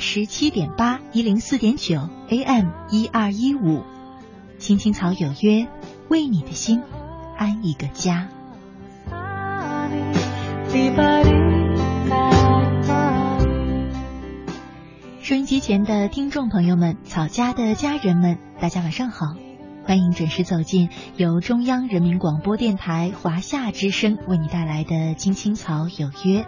十七点八一零四点九 AM 一二一五，青青草有约，为你的心安一个家。收音机前的听众朋友们，草家的家人们，大家晚上好。欢迎准时走进由中央人民广播电台华夏之声为你带来的《青青草有约》，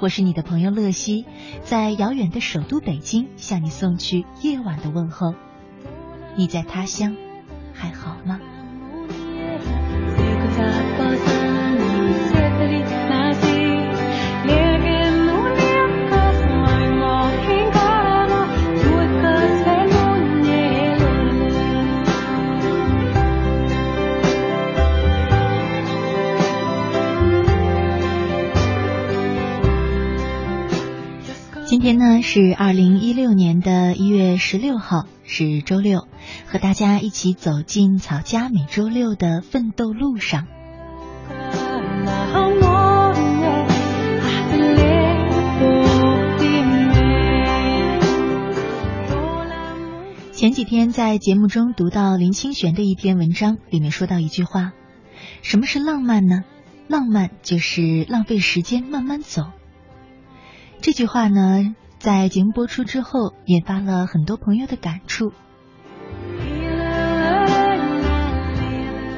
我是你的朋友乐西，在遥远的首都北京向你送去夜晚的问候。你在他乡还好吗？今天呢是二零一六年的一月十六号，是周六，和大家一起走进草家每周六的奋斗路上。前几天在节目中读到林清玄的一篇文章，里面说到一句话：什么是浪漫呢？浪漫就是浪费时间慢慢走。这句话呢，在节目播出之后，引发了很多朋友的感触。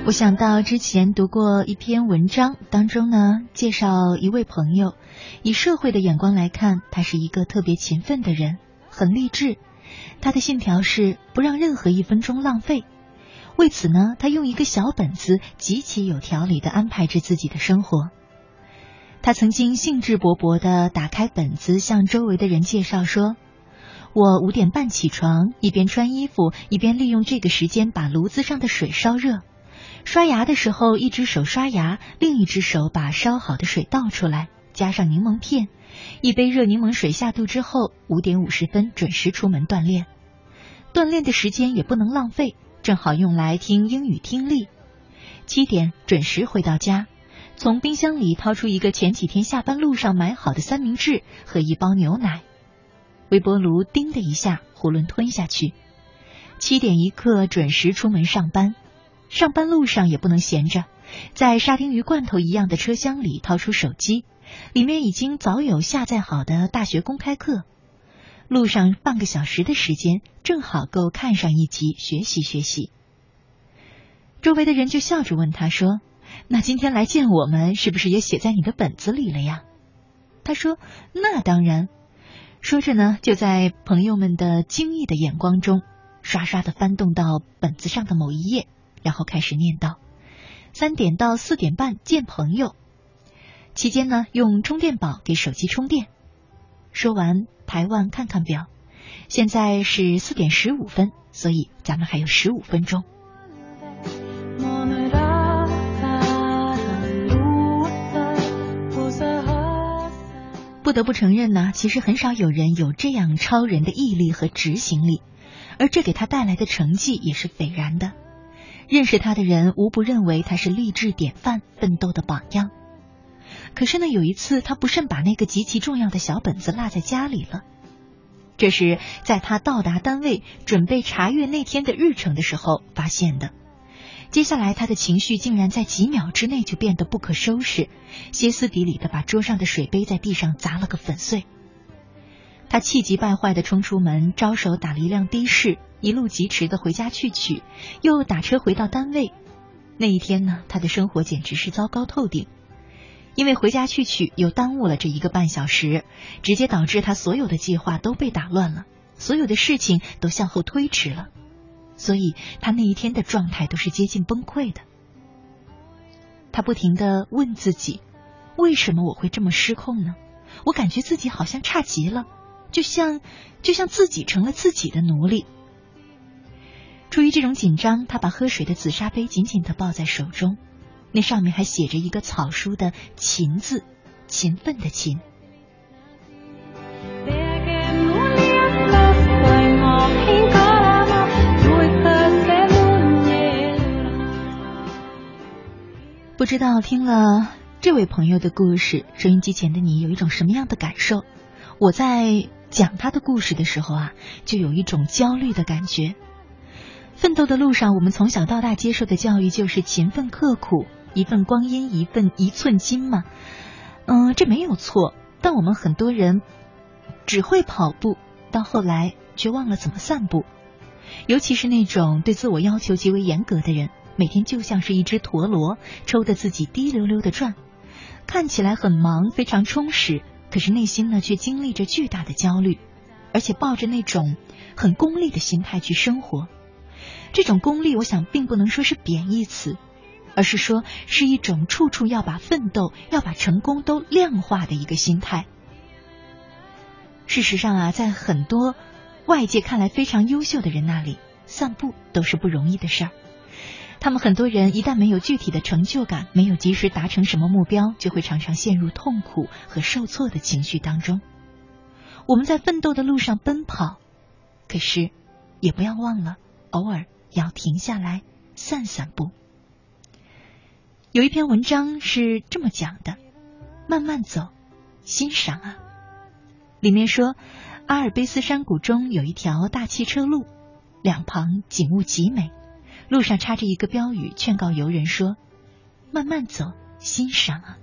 我想到之前读过一篇文章，当中呢，介绍一位朋友，以社会的眼光来看，他是一个特别勤奋的人，很励志。他的信条是不让任何一分钟浪费。为此呢，他用一个小本子，极其有条理的安排着自己的生活。他曾经兴致勃勃地打开本子，向周围的人介绍说：“我五点半起床，一边穿衣服，一边利用这个时间把炉子上的水烧热。刷牙的时候，一只手刷牙，另一只手把烧好的水倒出来，加上柠檬片。一杯热柠檬水下肚之后，五点五十分准时出门锻炼。锻炼的时间也不能浪费，正好用来听英语听力。七点准时回到家。”从冰箱里掏出一个前几天下班路上买好的三明治和一包牛奶，微波炉叮的一下，囫囵吞下去。七点一刻准时出门上班，上班路上也不能闲着，在沙丁鱼罐头一样的车厢里掏出手机，里面已经早有下载好的大学公开课，路上半个小时的时间正好够看上一集学习学习。周围的人就笑着问他说。那今天来见我们，是不是也写在你的本子里了呀？他说：“那当然。”说着呢，就在朋友们的惊异的眼光中，刷刷的翻动到本子上的某一页，然后开始念叨：“三点到四点半见朋友，期间呢用充电宝给手机充电。”说完，抬腕看看表，现在是四点十五分，所以咱们还有十五分钟。不得不承认呢，其实很少有人有这样超人的毅力和执行力，而这给他带来的成绩也是斐然的。认识他的人无不认为他是励志典范、奋斗的榜样。可是呢，有一次他不慎把那个极其重要的小本子落在家里了。这是在他到达单位准备查阅那天的日程的时候发现的。接下来，他的情绪竟然在几秒之内就变得不可收拾，歇斯底里的把桌上的水杯在地上砸了个粉碎。他气急败坏的冲出门，招手打了一辆的士，一路疾驰的回家去取，又打车回到单位。那一天呢，他的生活简直是糟糕透顶，因为回家去取又耽误了这一个半小时，直接导致他所有的计划都被打乱了，所有的事情都向后推迟了。所以他那一天的状态都是接近崩溃的。他不停的问自己：为什么我会这么失控呢？我感觉自己好像差极了，就像就像自己成了自己的奴隶。出于这种紧张，他把喝水的紫砂杯紧紧的抱在手中，那上面还写着一个草书的“勤”字，勤奋的“勤”。不知道听了这位朋友的故事，收音机前的你有一种什么样的感受？我在讲他的故事的时候啊，就有一种焦虑的感觉。奋斗的路上，我们从小到大接受的教育就是勤奋刻苦，一份光阴一份一寸金嘛。嗯，这没有错，但我们很多人只会跑步，到后来却忘了怎么散步。尤其是那种对自我要求极为严格的人，每天就像是一只陀螺，抽得自己滴溜溜的转，看起来很忙，非常充实，可是内心呢却经历着巨大的焦虑，而且抱着那种很功利的心态去生活。这种功利，我想并不能说是贬义词，而是说是一种处处要把奋斗、要把成功都量化的一个心态。事实上啊，在很多。外界看来非常优秀的人那里，散步都是不容易的事儿。他们很多人一旦没有具体的成就感，没有及时达成什么目标，就会常常陷入痛苦和受挫的情绪当中。我们在奋斗的路上奔跑，可是也不要忘了偶尔要停下来散散步。有一篇文章是这么讲的：慢慢走，欣赏啊。里面说。阿尔卑斯山谷中有一条大汽车路，两旁景物极美。路上插着一个标语，劝告游人说：“慢慢走，欣赏啊。”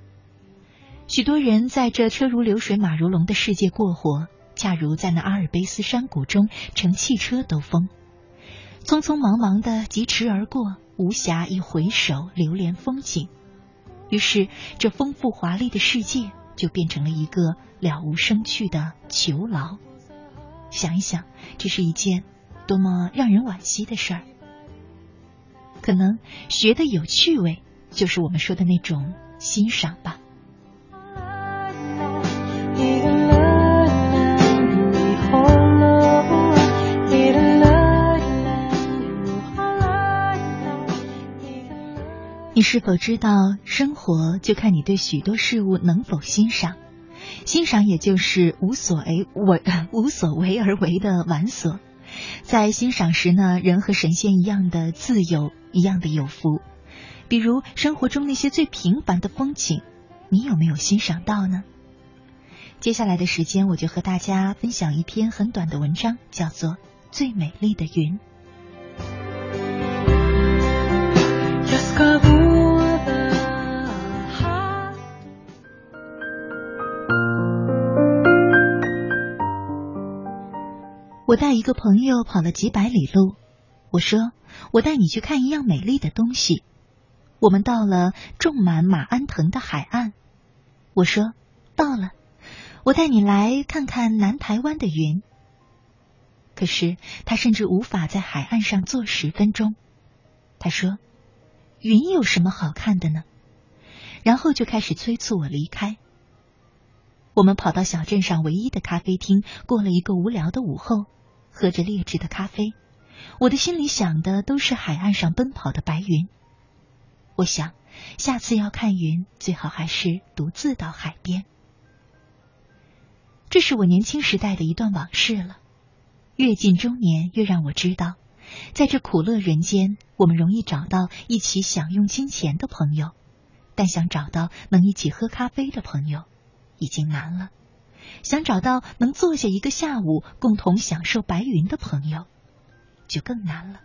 许多人在这车如流水马如龙的世界过活，恰如在那阿尔卑斯山谷中乘汽车兜风，匆匆忙忙的疾驰而过，无暇一回首流连风景。于是，这丰富华丽的世界就变成了一个了无生趣的囚牢。想一想，这是一件多么让人惋惜的事儿。可能学的有趣味，就是我们说的那种欣赏吧。你是否知道，生活就看你对许多事物能否欣赏？欣赏也就是无所为为无所为而为的玩所，在欣赏时呢，人和神仙一样的自由，一样的有福。比如生活中那些最平凡的风景，你有没有欣赏到呢？接下来的时间，我就和大家分享一篇很短的文章，叫做《最美丽的云》。我带一个朋友跑了几百里路，我说我带你去看一样美丽的东西。我们到了种满马鞍藤的海岸，我说到了，我带你来看看南台湾的云。可是他甚至无法在海岸上坐十分钟。他说云有什么好看的呢？然后就开始催促我离开。我们跑到小镇上唯一的咖啡厅，过了一个无聊的午后。喝着劣质的咖啡，我的心里想的都是海岸上奔跑的白云。我想，下次要看云，最好还是独自到海边。这是我年轻时代的一段往事了。越近中年，越让我知道，在这苦乐人间，我们容易找到一起享用金钱的朋友，但想找到能一起喝咖啡的朋友，已经难了。想找到能坐下一个下午共同享受白云的朋友，就更难了。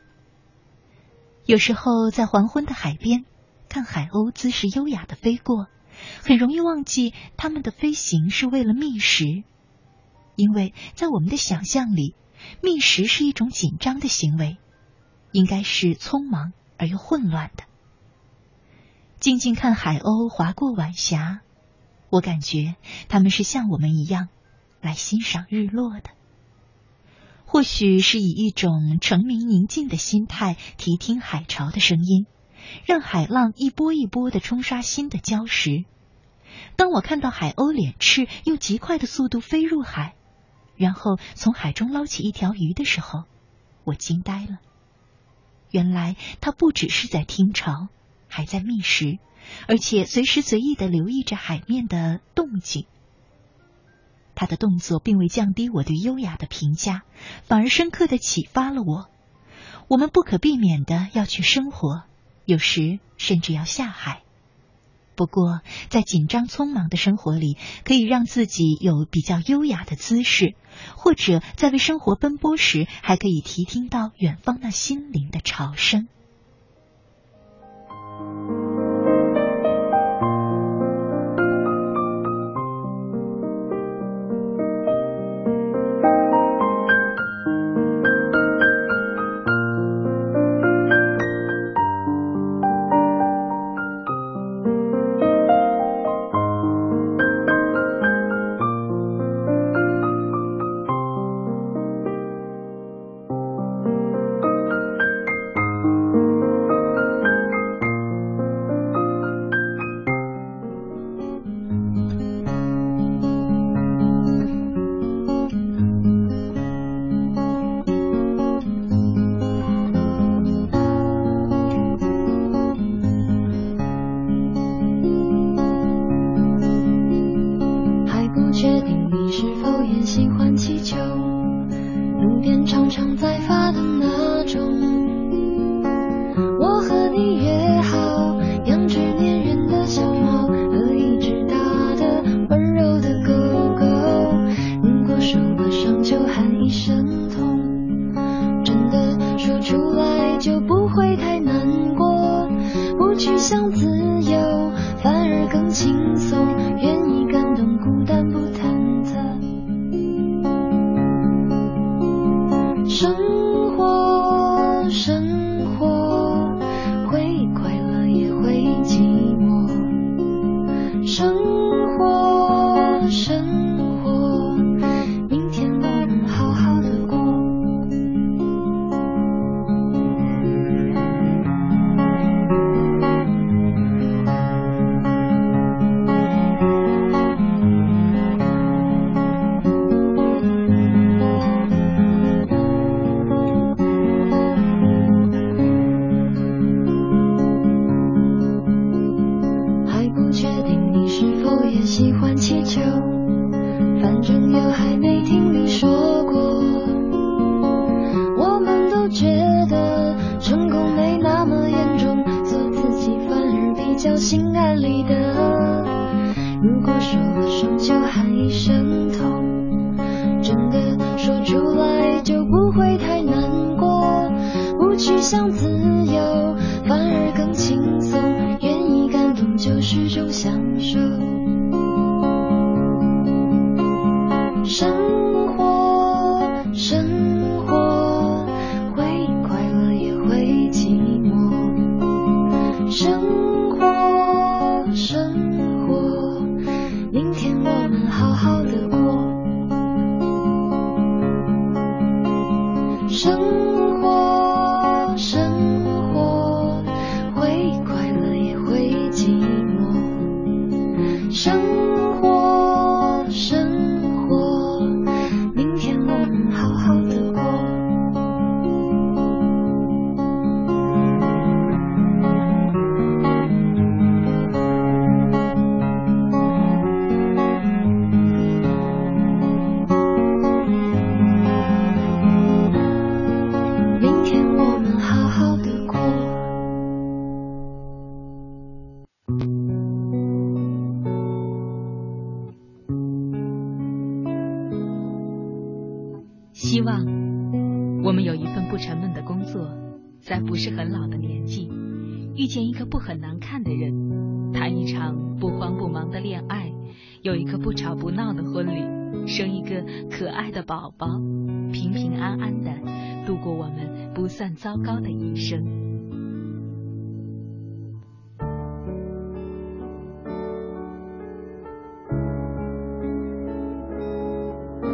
有时候在黄昏的海边看海鸥姿势优雅的飞过，很容易忘记它们的飞行是为了觅食，因为在我们的想象里，觅食是一种紧张的行为，应该是匆忙而又混乱的。静静看海鸥划过晚霞。我感觉他们是像我们一样来欣赏日落的，或许是以一种澄明宁静的心态谛听海潮的声音，让海浪一波一波的冲刷新的礁石。当我看到海鸥脸翅用极快的速度飞入海，然后从海中捞起一条鱼的时候，我惊呆了。原来它不只是在听潮，还在觅食。而且随时随意的留意着海面的动静，他的动作并未降低我对优雅的评价，反而深刻的启发了我。我们不可避免的要去生活，有时甚至要下海。不过，在紧张匆忙的生活里，可以让自己有比较优雅的姿势，或者在为生活奔波时，还可以提听到远方那心灵的潮声。生算糟糕的一生。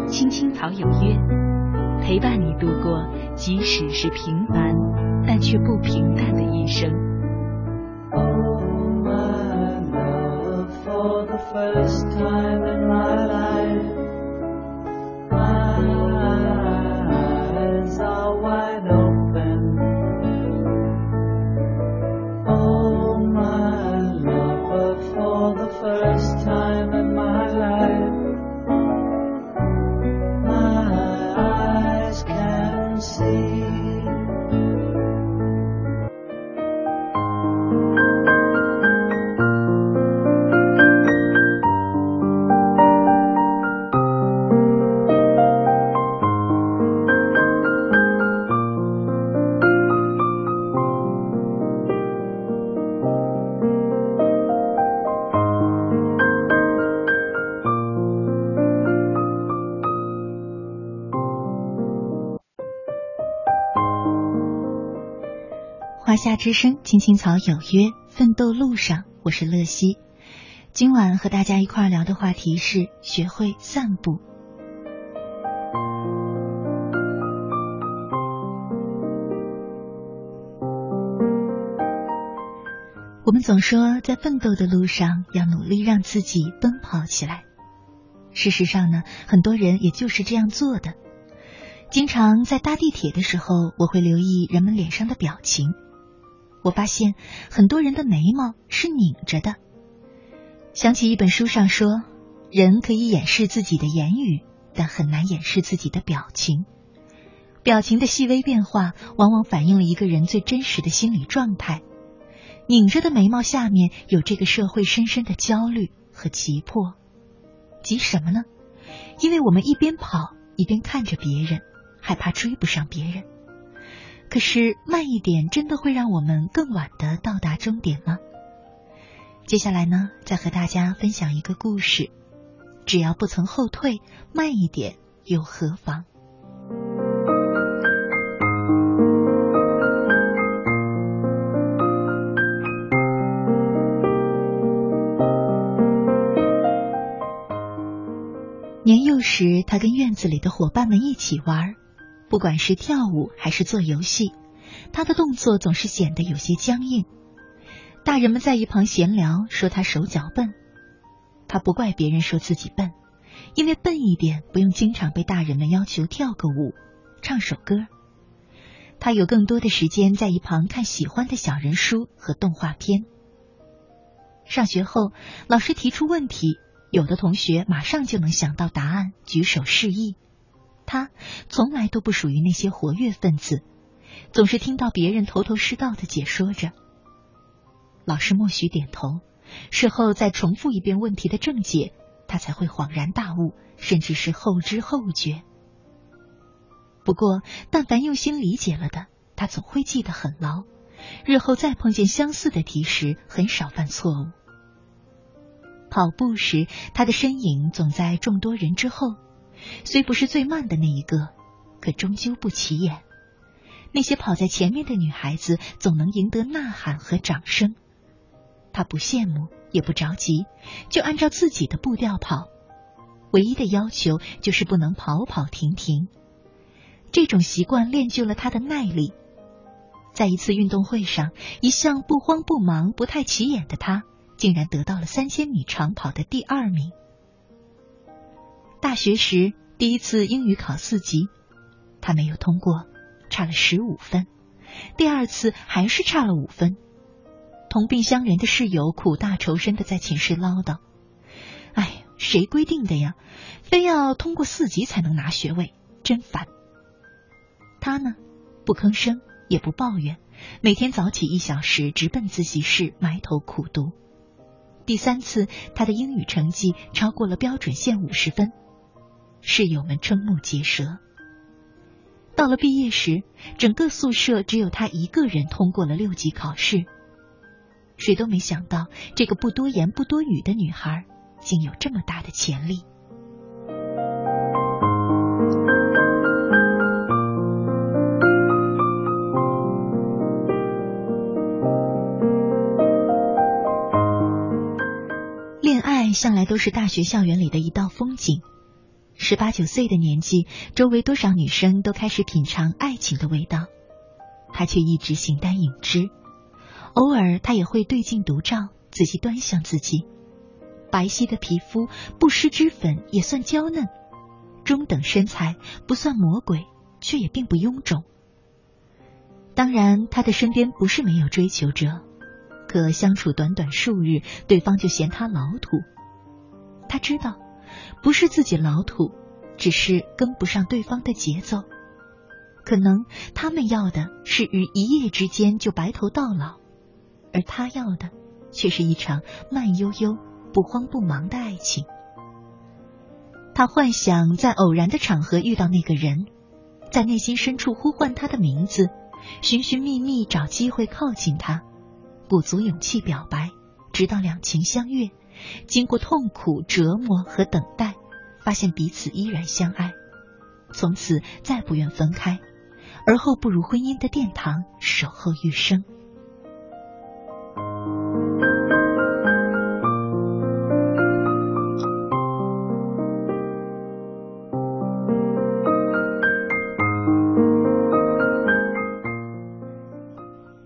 青青草有约陪伴你度过即使是平凡但却不平淡的一生。For the first 之声，青青草有约，奋斗路上，我是乐西。今晚和大家一块聊的话题是学会散步。我们总说，在奋斗的路上要努力让自己奔跑起来。事实上呢，很多人也就是这样做的。经常在搭地铁的时候，我会留意人们脸上的表情。我发现很多人的眉毛是拧着的。想起一本书上说，人可以掩饰自己的言语，但很难掩饰自己的表情。表情的细微变化，往往反映了一个人最真实的心理状态。拧着的眉毛下面，有这个社会深深的焦虑和急迫。急什么呢？因为我们一边跑，一边看着别人，害怕追不上别人。可是慢一点，真的会让我们更晚的到达终点吗？接下来呢，再和大家分享一个故事。只要不曾后退，慢一点又何妨？年幼时，他跟院子里的伙伴们一起玩，不管是跳舞还是做游戏，他的动作总是显得有些僵硬。大人们在一旁闲聊，说他手脚笨。他不怪别人说自己笨，因为笨一点不用经常被大人们要求跳个舞、唱首歌。他有更多的时间在一旁看喜欢的小人书和动画片。上学后，老师提出问题。有的同学马上就能想到答案，举手示意。他从来都不属于那些活跃分子，总是听到别人头头是道的解说着。老师默许点头，事后再重复一遍问题的正解，他才会恍然大悟，甚至是后知后觉。不过，但凡用心理解了的，他总会记得很牢，日后再碰见相似的题时，很少犯错误。跑步时，他的身影总在众多人之后，虽不是最慢的那一个，可终究不起眼。那些跑在前面的女孩子总能赢得呐喊和掌声，他不羡慕也不着急，就按照自己的步调跑，唯一的要求就是不能跑跑停停。这种习惯练就了他的耐力。在一次运动会上，一向不慌不忙、不太起眼的他。竟然得到了三千米长跑的第二名。大学时第一次英语考四级，他没有通过，差了十五分。第二次还是差了五分。同病相怜的室友苦大仇深的在寝室唠叨：“哎，谁规定的呀？非要通过四级才能拿学位，真烦。”他呢，不吭声，也不抱怨，每天早起一小时，直奔自习室，埋头苦读。第三次，他的英语成绩超过了标准线五十分，室友们瞠目结舌。到了毕业时，整个宿舍只有他一个人通过了六级考试。谁都没想到，这个不多言不多语的女孩，竟有这么大的潜力。恋爱向来都是大学校园里的一道风景。十八九岁的年纪，周围多少女生都开始品尝爱情的味道，他却一直形单影只。偶尔，他也会对镜独照，仔细端详自己。白皙的皮肤，不施脂粉也算娇嫩；中等身材，不算魔鬼，却也并不臃肿。当然，他的身边不是没有追求者，可相处短短数日，对方就嫌他老土。他知道，不是自己老土，只是跟不上对方的节奏。可能他们要的是于一夜之间就白头到老，而他要的却是一场慢悠悠、不慌不忙的爱情。他幻想在偶然的场合遇到那个人，在内心深处呼唤他的名字，寻寻觅觅找机会靠近他，鼓足勇气表白，直到两情相悦。经过痛苦折磨和等待，发现彼此依然相爱，从此再不愿分开，而后步入婚姻的殿堂，守候余生。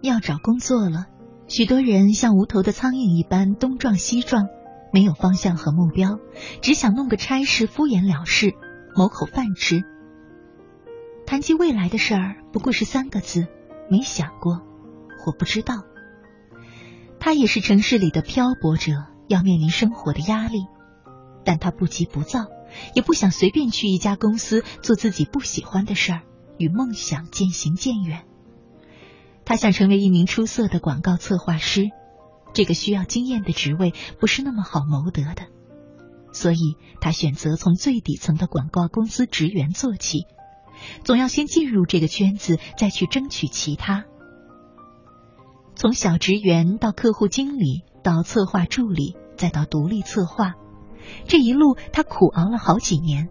要找工作了，许多人像无头的苍蝇一般东撞西撞，没有方向和目标，只想弄个差事敷衍了事，谋口饭吃。谈及未来的事儿，不过是三个字：没想过，或不知道。他也是城市里的漂泊者，要面临生活的压力，但他不急不躁，也不想随便去一家公司做自己不喜欢的事儿，与梦想渐行渐远。他想成为一名出色的广告策划师，这个需要经验的职位不是那么好谋得的，所以他选择从最底层的广告公司职员做起，总要先进入这个圈子，再去争取其他。从小职员到客户经理，到策划助理，再到独立策划，这一路他苦熬了好几年。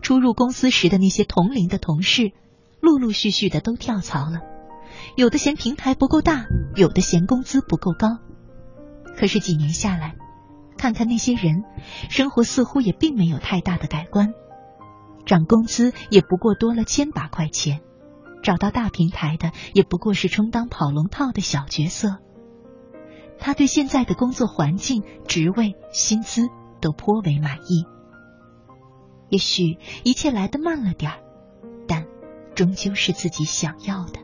初入公司时的那些同龄的同事，陆陆续续的都跳槽了。有的嫌平台不够大，有的嫌工资不够高。可是几年下来，看看那些人，生活似乎也并没有太大的改观，涨工资也不过多了千把块钱，找到大平台的也不过是充当跑龙套的小角色。他对现在的工作环境、职位、薪资都颇为满意。也许一切来得慢了点儿，但终究是自己想要的。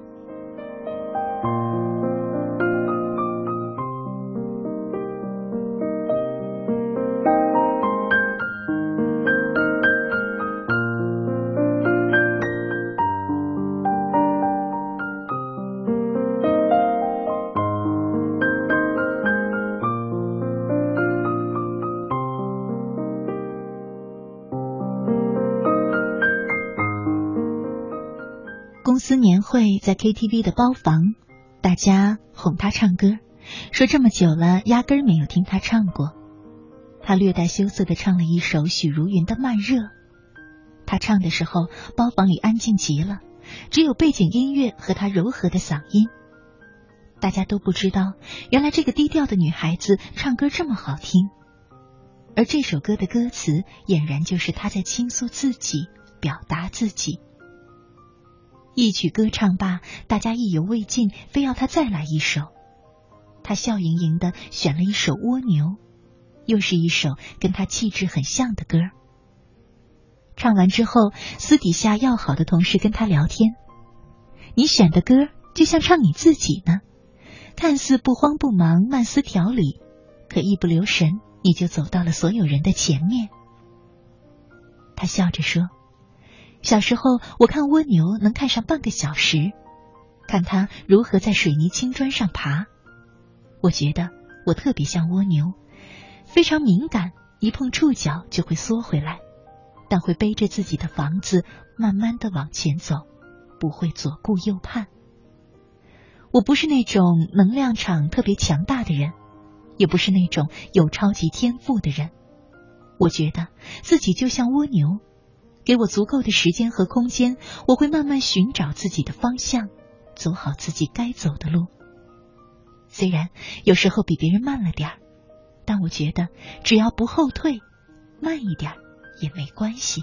在 KTV 的包房，大家哄他唱歌，说这么久了压根儿没有听他唱过。他略带羞涩的唱了一首许茹芸的《慢热》。他唱的时候，包房里安静极了，只有背景音乐和他柔和的嗓音。大家都不知道，原来这个低调的女孩子唱歌这么好听。而这首歌的歌词，俨然就是她在倾诉自己，表达自己。一曲歌唱罢，大家意犹未尽，非要他再来一首。他笑盈盈的选了一首《蜗牛》，又是一首跟他气质很像的歌。唱完之后，私底下要好的同事跟他聊天：“你选的歌就像唱你自己呢，看似不慌不忙、慢思条理，可一不留神你就走到了所有人的前面。”他笑着说。小时候，我看蜗牛能看上半个小时，看它如何在水泥青砖上爬。我觉得我特别像蜗牛，非常敏感，一碰触角就会缩回来，但会背着自己的房子慢慢的往前走，不会左顾右盼。我不是那种能量场特别强大的人，也不是那种有超级天赋的人。我觉得自己就像蜗牛。给我足够的时间和空间，我会慢慢寻找自己的方向，走好自己该走的路。虽然有时候比别人慢了点儿，但我觉得只要不后退，慢一点也没关系。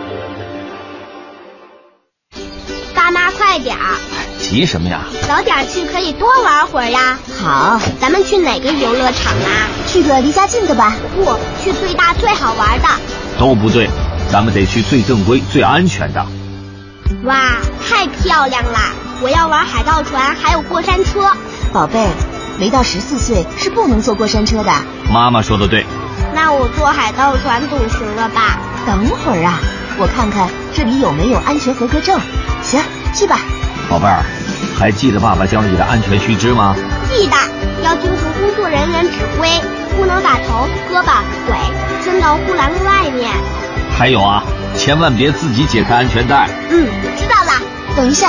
快点儿，急什么呀？早点去可以多玩会儿呀。好，咱们去哪个游乐场啊？去个离家近的吧。不，去最大最好玩的。都不对，咱们得去最正规、最安全的。哇，太漂亮啦！我要玩海盗船，还有过山车。宝贝，没到十四岁是不能坐过山车的。妈妈说的对。那我坐海盗船总行了吧？等会儿啊，我看看这里有没有安全合格证。行，去吧。宝贝儿，还记得爸爸教你的安全须知吗？记得，要听从工作人员指挥，不能把头、胳膊、腿伸到护栏外面。还有啊，千万别自己解开安全带。嗯，知道了。等一下，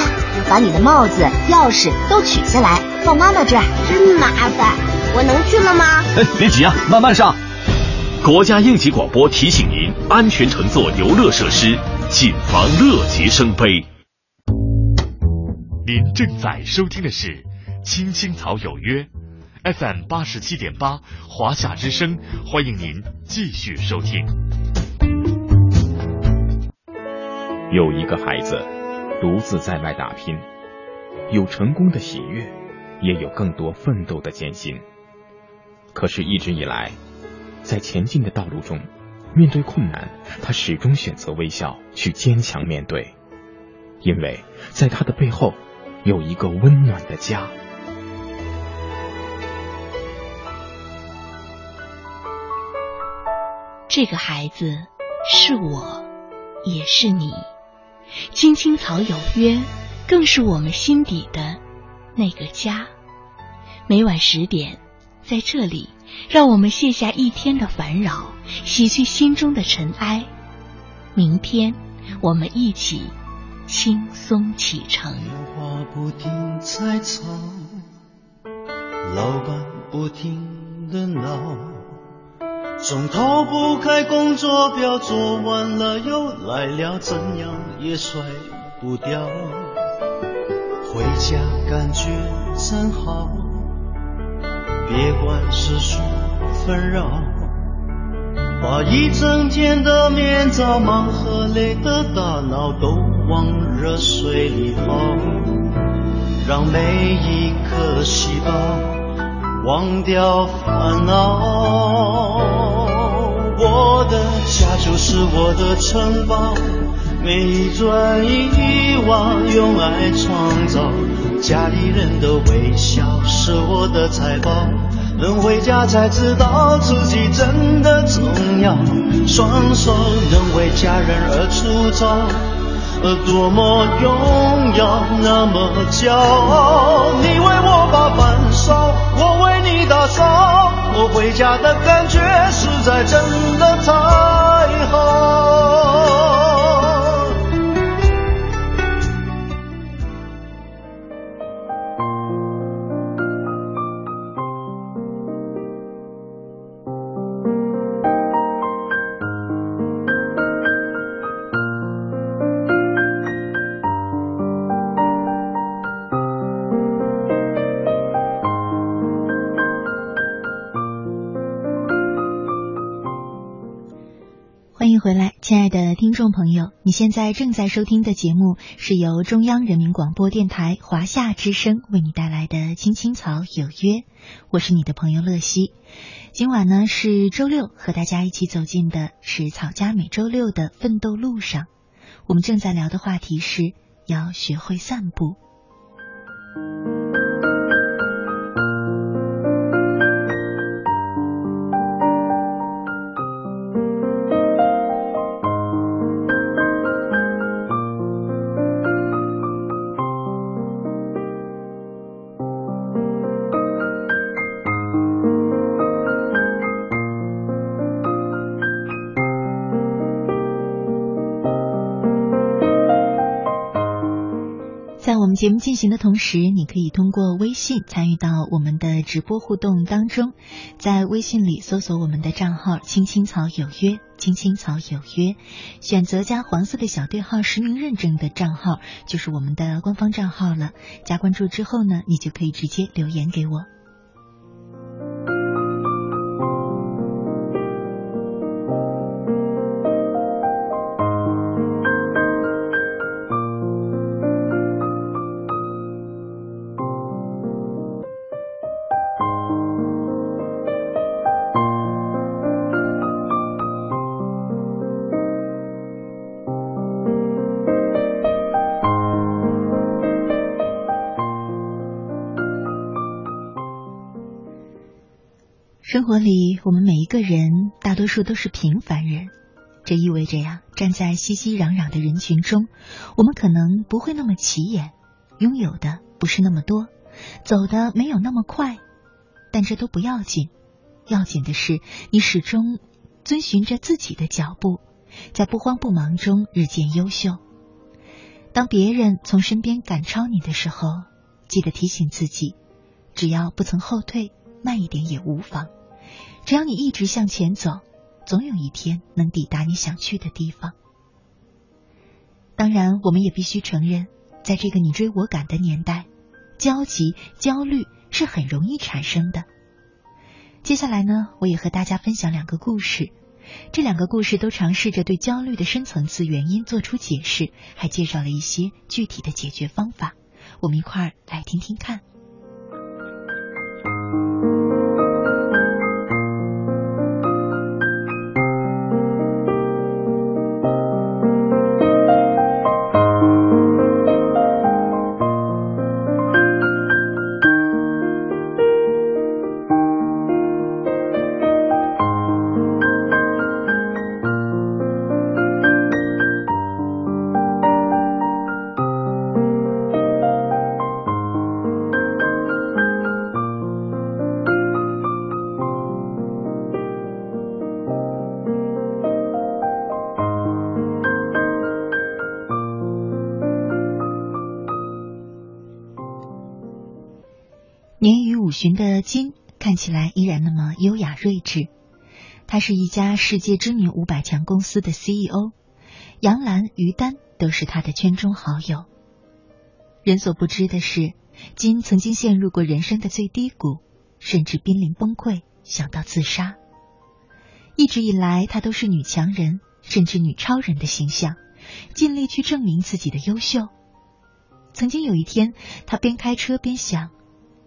把你的帽子、钥匙都取下来，放妈妈这儿。真麻烦，我能去了吗？哎，别急啊，慢慢上。国家应急广播提醒您：安全乘坐游乐设施，谨防乐极生悲。您正在收听的是《青青草有约》，FM 八十七点八，华夏之声，欢迎您继续收听。有一个孩子独自在外打拼，有成功的喜悦，也有更多奋斗的艰辛。可是，一直以来，在前进的道路中，面对困难，他始终选择微笑，去坚强面对，因为在他的背后有一个温暖的家。这个孩子是我，也是你。青青草有约，更是我们心底的那个家。每晚十点，在这里，让我们卸下一天的烦扰，洗去心中的尘埃。明天，我们一起轻松启程。电话不停在吵，老板不停的闹，总逃不开工作表，做完了又来了，怎样也甩不掉。回家感觉真好，别管世俗纷扰，把一整天的面罩、忙和累的大脑都往热水里泡，让每一颗细胞忘掉烦恼。我的家就是我的城堡，每一砖一瓦用爱创造，家里人的微笑是我的财宝。能回家才知道自己真的重要，双手能为家人而粗糙，而，多么荣耀，那么骄傲。你为我把饭烧，我为你打扫，我回家的感觉实在真的太好。众朋友，你现在正在收听的节目是由中央人民广播电台华夏之声为你带来的《青青草有约》，我是你的朋友乐西。今晚呢是周六，和大家一起走进的是草家每周六的奋斗路上。我们正在聊的话题是要学会散步。节目进行的同时，你可以通过微信参与到我们的直播互动当中，在微信里搜索我们的账号“青青草有约”，“青青草有约”，选择加黄色的小对号实名认证的账号，就是我们的官方账号了。加关注之后呢，你就可以直接留言给我。活里，我们每一个人大多数都是平凡人，这意味着呀，站在熙熙攘攘的人群中，我们可能不会那么起眼，拥有的不是那么多，走的没有那么快，但这都不要紧，要紧的是你始终遵循着自己的脚步，在不慌不忙中日渐优秀。当别人从身边赶超你的时候，记得提醒自己，只要不曾后退。慢一点也无妨，只要你一直向前走，总有一天能抵达你想去的地方。当然，我们也必须承认，在这个你追我赶的年代，焦急、焦虑是很容易产生的。接下来呢，我也和大家分享两个故事，这两个故事都尝试着对焦虑的深层次原因做出解释，还介绍了一些具体的解决方法。我们一块儿来听听看。是，他是一家世界知名五百强公司的 CEO，杨澜、于丹都是他的圈中好友。人所不知的是，金曾经陷入过人生的最低谷，甚至濒临崩溃，想到自杀。一直以来，她都是女强人，甚至女超人的形象，尽力去证明自己的优秀。曾经有一天，她边开车边想。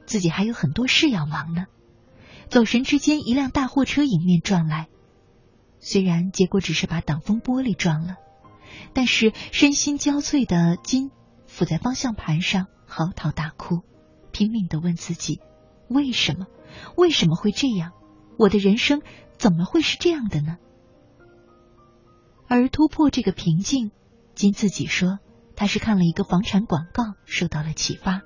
自己还有很多事要忙呢。走神之间，一辆大货车迎面撞来，虽然结果只是把挡风玻璃撞了，但是身心交瘁的金伏在方向盘上嚎啕大哭，拼命的问自己：为什么？为什么会这样？我的人生怎么会是这样的呢？而突破这个瓶颈，金自己说，他是看了一个房产广告，受到了启发。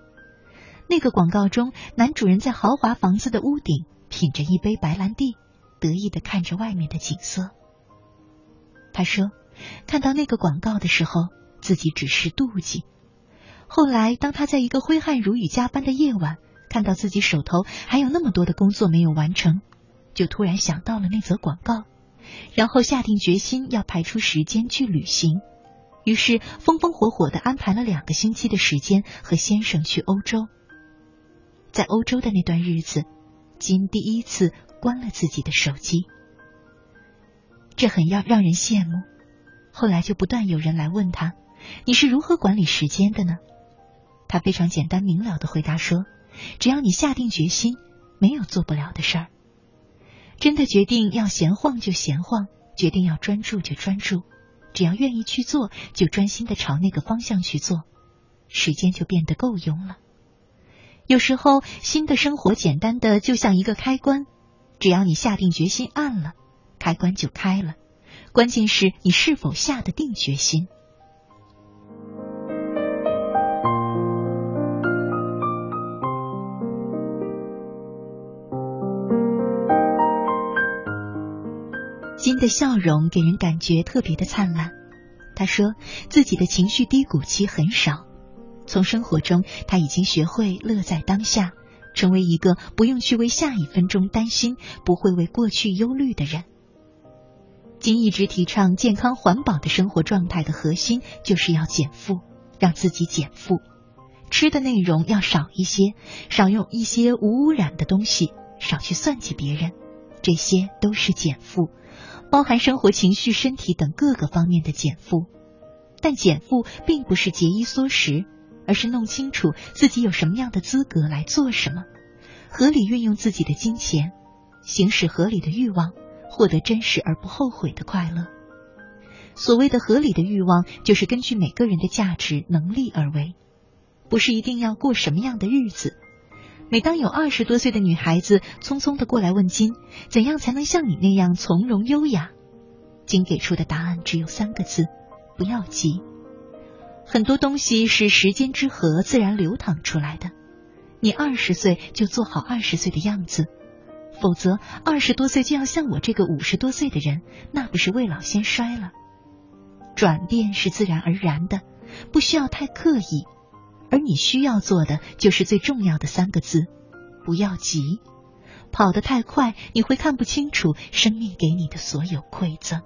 那个广告中，男主人在豪华房子的屋顶品着一杯白兰地，得意的看着外面的景色。他说：“看到那个广告的时候，自己只是妒忌。后来，当他在一个挥汗如雨加班的夜晚，看到自己手头还有那么多的工作没有完成，就突然想到了那则广告，然后下定决心要排出时间去旅行。于是，风风火火的安排了两个星期的时间和先生去欧洲。”在欧洲的那段日子，今第一次关了自己的手机，这很要让人羡慕。后来就不断有人来问他：“你是如何管理时间的呢？”他非常简单明了的回答说：“只要你下定决心，没有做不了的事儿。真的决定要闲晃就闲晃，决定要专注就专注，只要愿意去做，就专心的朝那个方向去做，时间就变得够用了。”有时候，新的生活简单的就像一个开关，只要你下定决心按了，开关就开了。关键是你是否下得定决心。金的笑容给人感觉特别的灿烂。他说自己的情绪低谷期很少。从生活中，他已经学会乐在当下，成为一个不用去为下一分钟担心、不会为过去忧虑的人。金一直提倡健康环保的生活状态的核心，就是要减负，让自己减负，吃的内容要少一些，少用一些无污染的东西，少去算计别人，这些都是减负，包含生活、情绪、身体等各个方面的减负。但减负并不是节衣缩食。而是弄清楚自己有什么样的资格来做什么，合理运用自己的金钱，行使合理的欲望，获得真实而不后悔的快乐。所谓的合理的欲望，就是根据每个人的价值能力而为，不是一定要过什么样的日子。每当有二十多岁的女孩子匆匆的过来问金，怎样才能像你那样从容优雅？金给出的答案只有三个字：不要急。很多东西是时间之河自然流淌出来的。你二十岁就做好二十岁的样子，否则二十多岁就要像我这个五十多岁的人，那不是未老先衰了。转变是自然而然的，不需要太刻意。而你需要做的就是最重要的三个字：不要急。跑得太快，你会看不清楚生命给你的所有馈赠。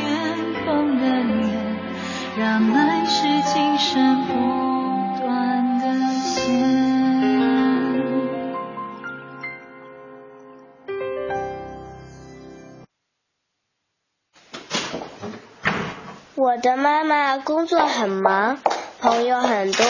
着天空的脸。让来世今生不断的线。我的妈妈工作很忙，朋友很多，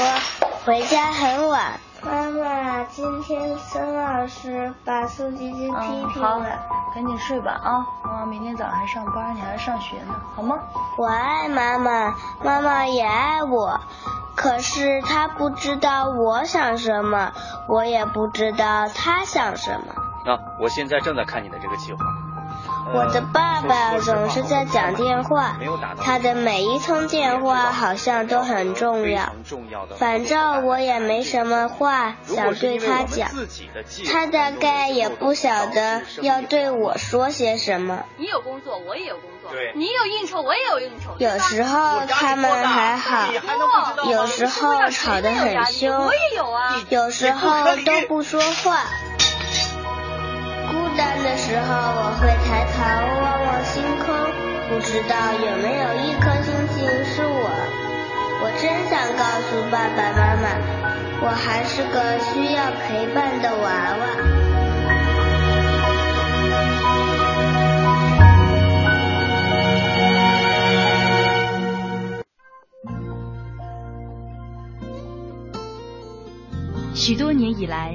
回家很晚。妈妈，今天孙老师把宋晶晶批评好了。，赶紧睡吧啊！妈妈明天早上还上班，你还要上学呢，好吗？我爱妈妈，妈妈也爱我，可是她不知道我想什么，我也不知道她想什么。啊，我现在正在看你的这个计划。我的爸爸总是在讲电话，他的每一通电话好像都很重要。反正我也没什么话想对他讲，他大概也不晓得要对我说些什么。你有工作，我也有工作。对，你有应酬，我也有应酬。有时候他们还好，有时候吵得很凶，我也有啊。有时候都不说话。孤单的时候我会抬头望望星空不知道有没有一颗星星是我。我真想告诉爸爸妈妈我还是个需要陪伴的娃娃。许多年以来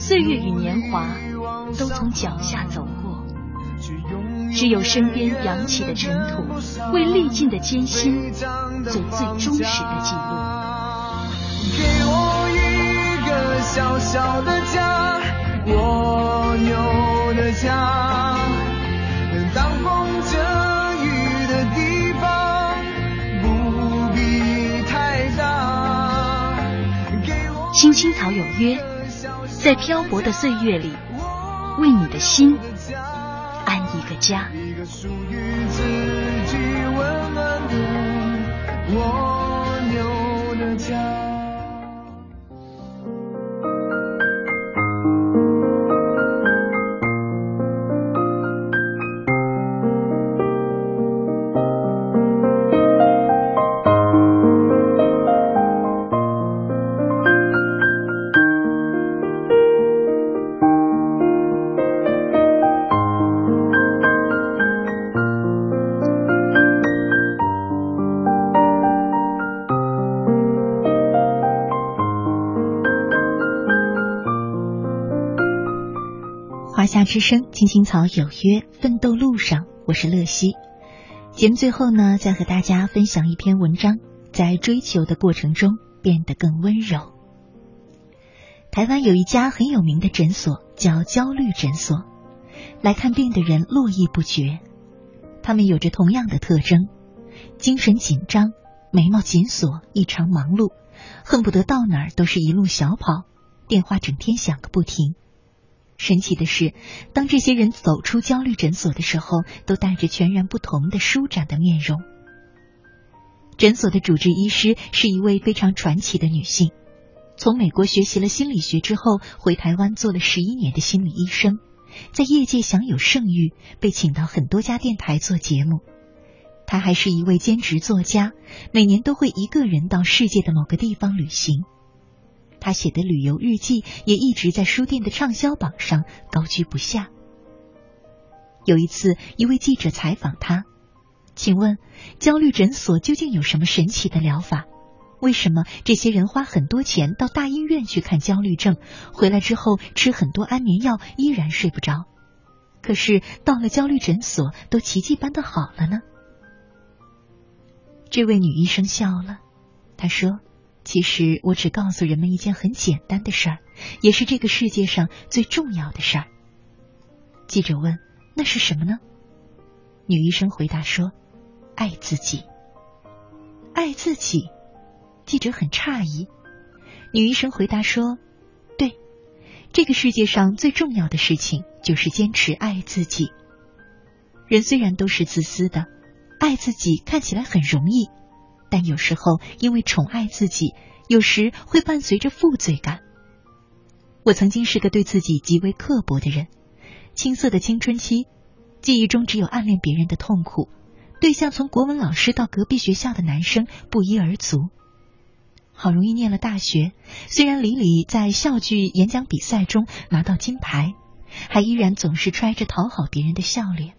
岁月与年华都从脚下走过，只有身边扬起的尘土，为历尽的艰辛做最忠实的记录。给我一个小小的家，蜗牛的家，当风遮雨的地方，不必太大。青青草有约，在漂泊的岁月里，为你的心安一个家。一个属于自己温暖的蜗夏之声，青青草有约，奋斗路上，我是乐西。节目最后呢，再和大家分享一篇文章，在追求的过程中变得更温柔。台湾有一家很有名的诊所，叫焦虑诊所，来看病的人络绎不绝。他们有着同样的特征：精神紧张，眉毛紧锁，异常忙碌，恨不得到哪儿都是一路小跑，电话整天响个不停。神奇的是，当这些人走出焦虑诊所的时候，都带着全然不同的舒展的面容。诊所的主治医师是一位非常传奇的女性，从美国学习了心理学之后，回台湾做了十一年的心理医生，在业界享有盛誉，被请到很多家电台做节目。她还是一位兼职作家，每年都会一个人到世界的某个地方旅行。他写的旅游日记也一直在书店的畅销榜上高居不下。有一次，一位记者采访他：“请问，焦虑诊所究竟有什么神奇的疗法？为什么这些人花很多钱到大医院去看焦虑症，回来之后吃很多安眠药依然睡不着？可是到了焦虑诊所都奇迹般的好了呢？”这位女医生笑了，她说。其实我只告诉人们一件很简单的事儿，也是这个世界上最重要的事儿。记者问：“那是什么呢？”女医生回答说：“爱自己。”爱自己。记者很诧异。女医生回答说：“对，这个世界上最重要的事情就是坚持爱自己。人虽然都是自私的，爱自己看起来很容易。”但有时候，因为宠爱自己，有时会伴随着负罪感。我曾经是个对自己极为刻薄的人，青涩的青春期，记忆中只有暗恋别人的痛苦，对象从国文老师到隔壁学校的男生不一而足。好容易念了大学，虽然李李在校剧演讲比赛中拿到金牌，还依然总是揣着讨好别人的笑脸。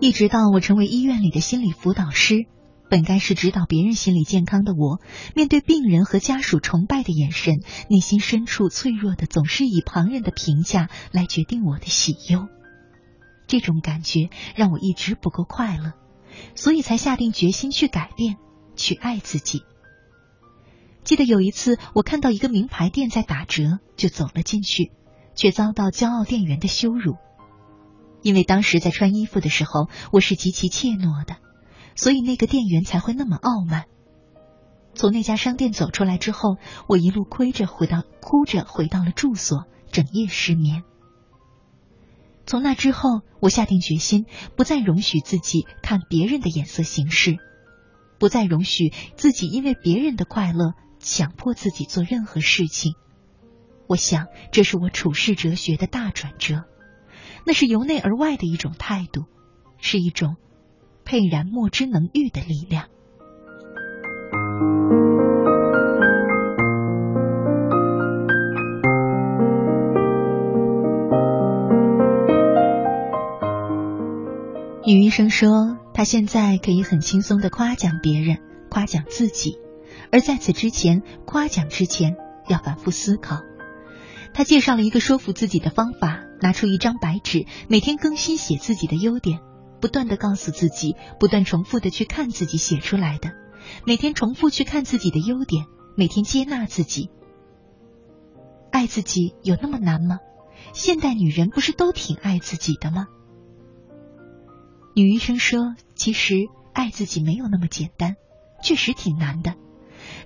一直到我成为医院里的心理辅导师，本该是指导别人心理健康的我，面对病人和家属崇拜的眼神，内心深处脆弱的总是以旁人的评价来决定我的喜忧。这种感觉让我一直不够快乐，所以才下定决心去改变，去爱自己。记得有一次，我看到一个名牌店在打折，就走了进去，却遭到骄傲店员的羞辱。因为当时在穿衣服的时候，我是极其怯懦的，所以那个店员才会那么傲慢。从那家商店走出来之后，我一路亏着回到哭着回到了住所，整夜失眠。从那之后，我下定决心不再容许自己看别人的眼色行事。不再容许自己因为别人的快乐强迫自己做任何事情。我想，这是我处世哲学的大转折。那是由内而外的一种态度，是一种沛然莫之能御的力量。女医生说，她现在可以很轻松的夸奖别人，夸奖自己，而在此之前，夸奖之前要反复思考。他介绍了一个说服自己的方法：拿出一张白纸，每天更新写自己的优点，不断的告诉自己，不断重复的去看自己写出来的，每天重复去看自己的优点，每天接纳自己。爱自己有那么难吗？现代女人不是都挺爱自己的吗？女医生说：“其实爱自己没有那么简单，确实挺难的，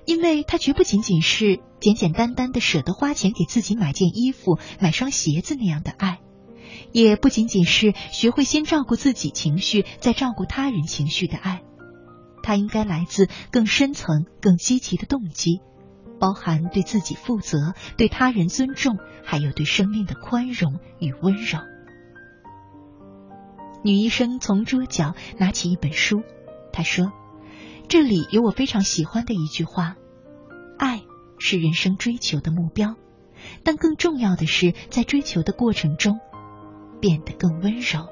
因为它绝不仅仅是简简单单的舍得花钱给自己买件衣服、买双鞋子那样的爱，也不仅仅是学会先照顾自己情绪，再照顾他人情绪的爱。它应该来自更深层、更积极的动机，包含对自己负责、对他人尊重，还有对生命的宽容与温柔。”女医生从桌角拿起一本书，她说：“这里有我非常喜欢的一句话，爱是人生追求的目标，但更重要的是在追求的过程中变得更温柔。”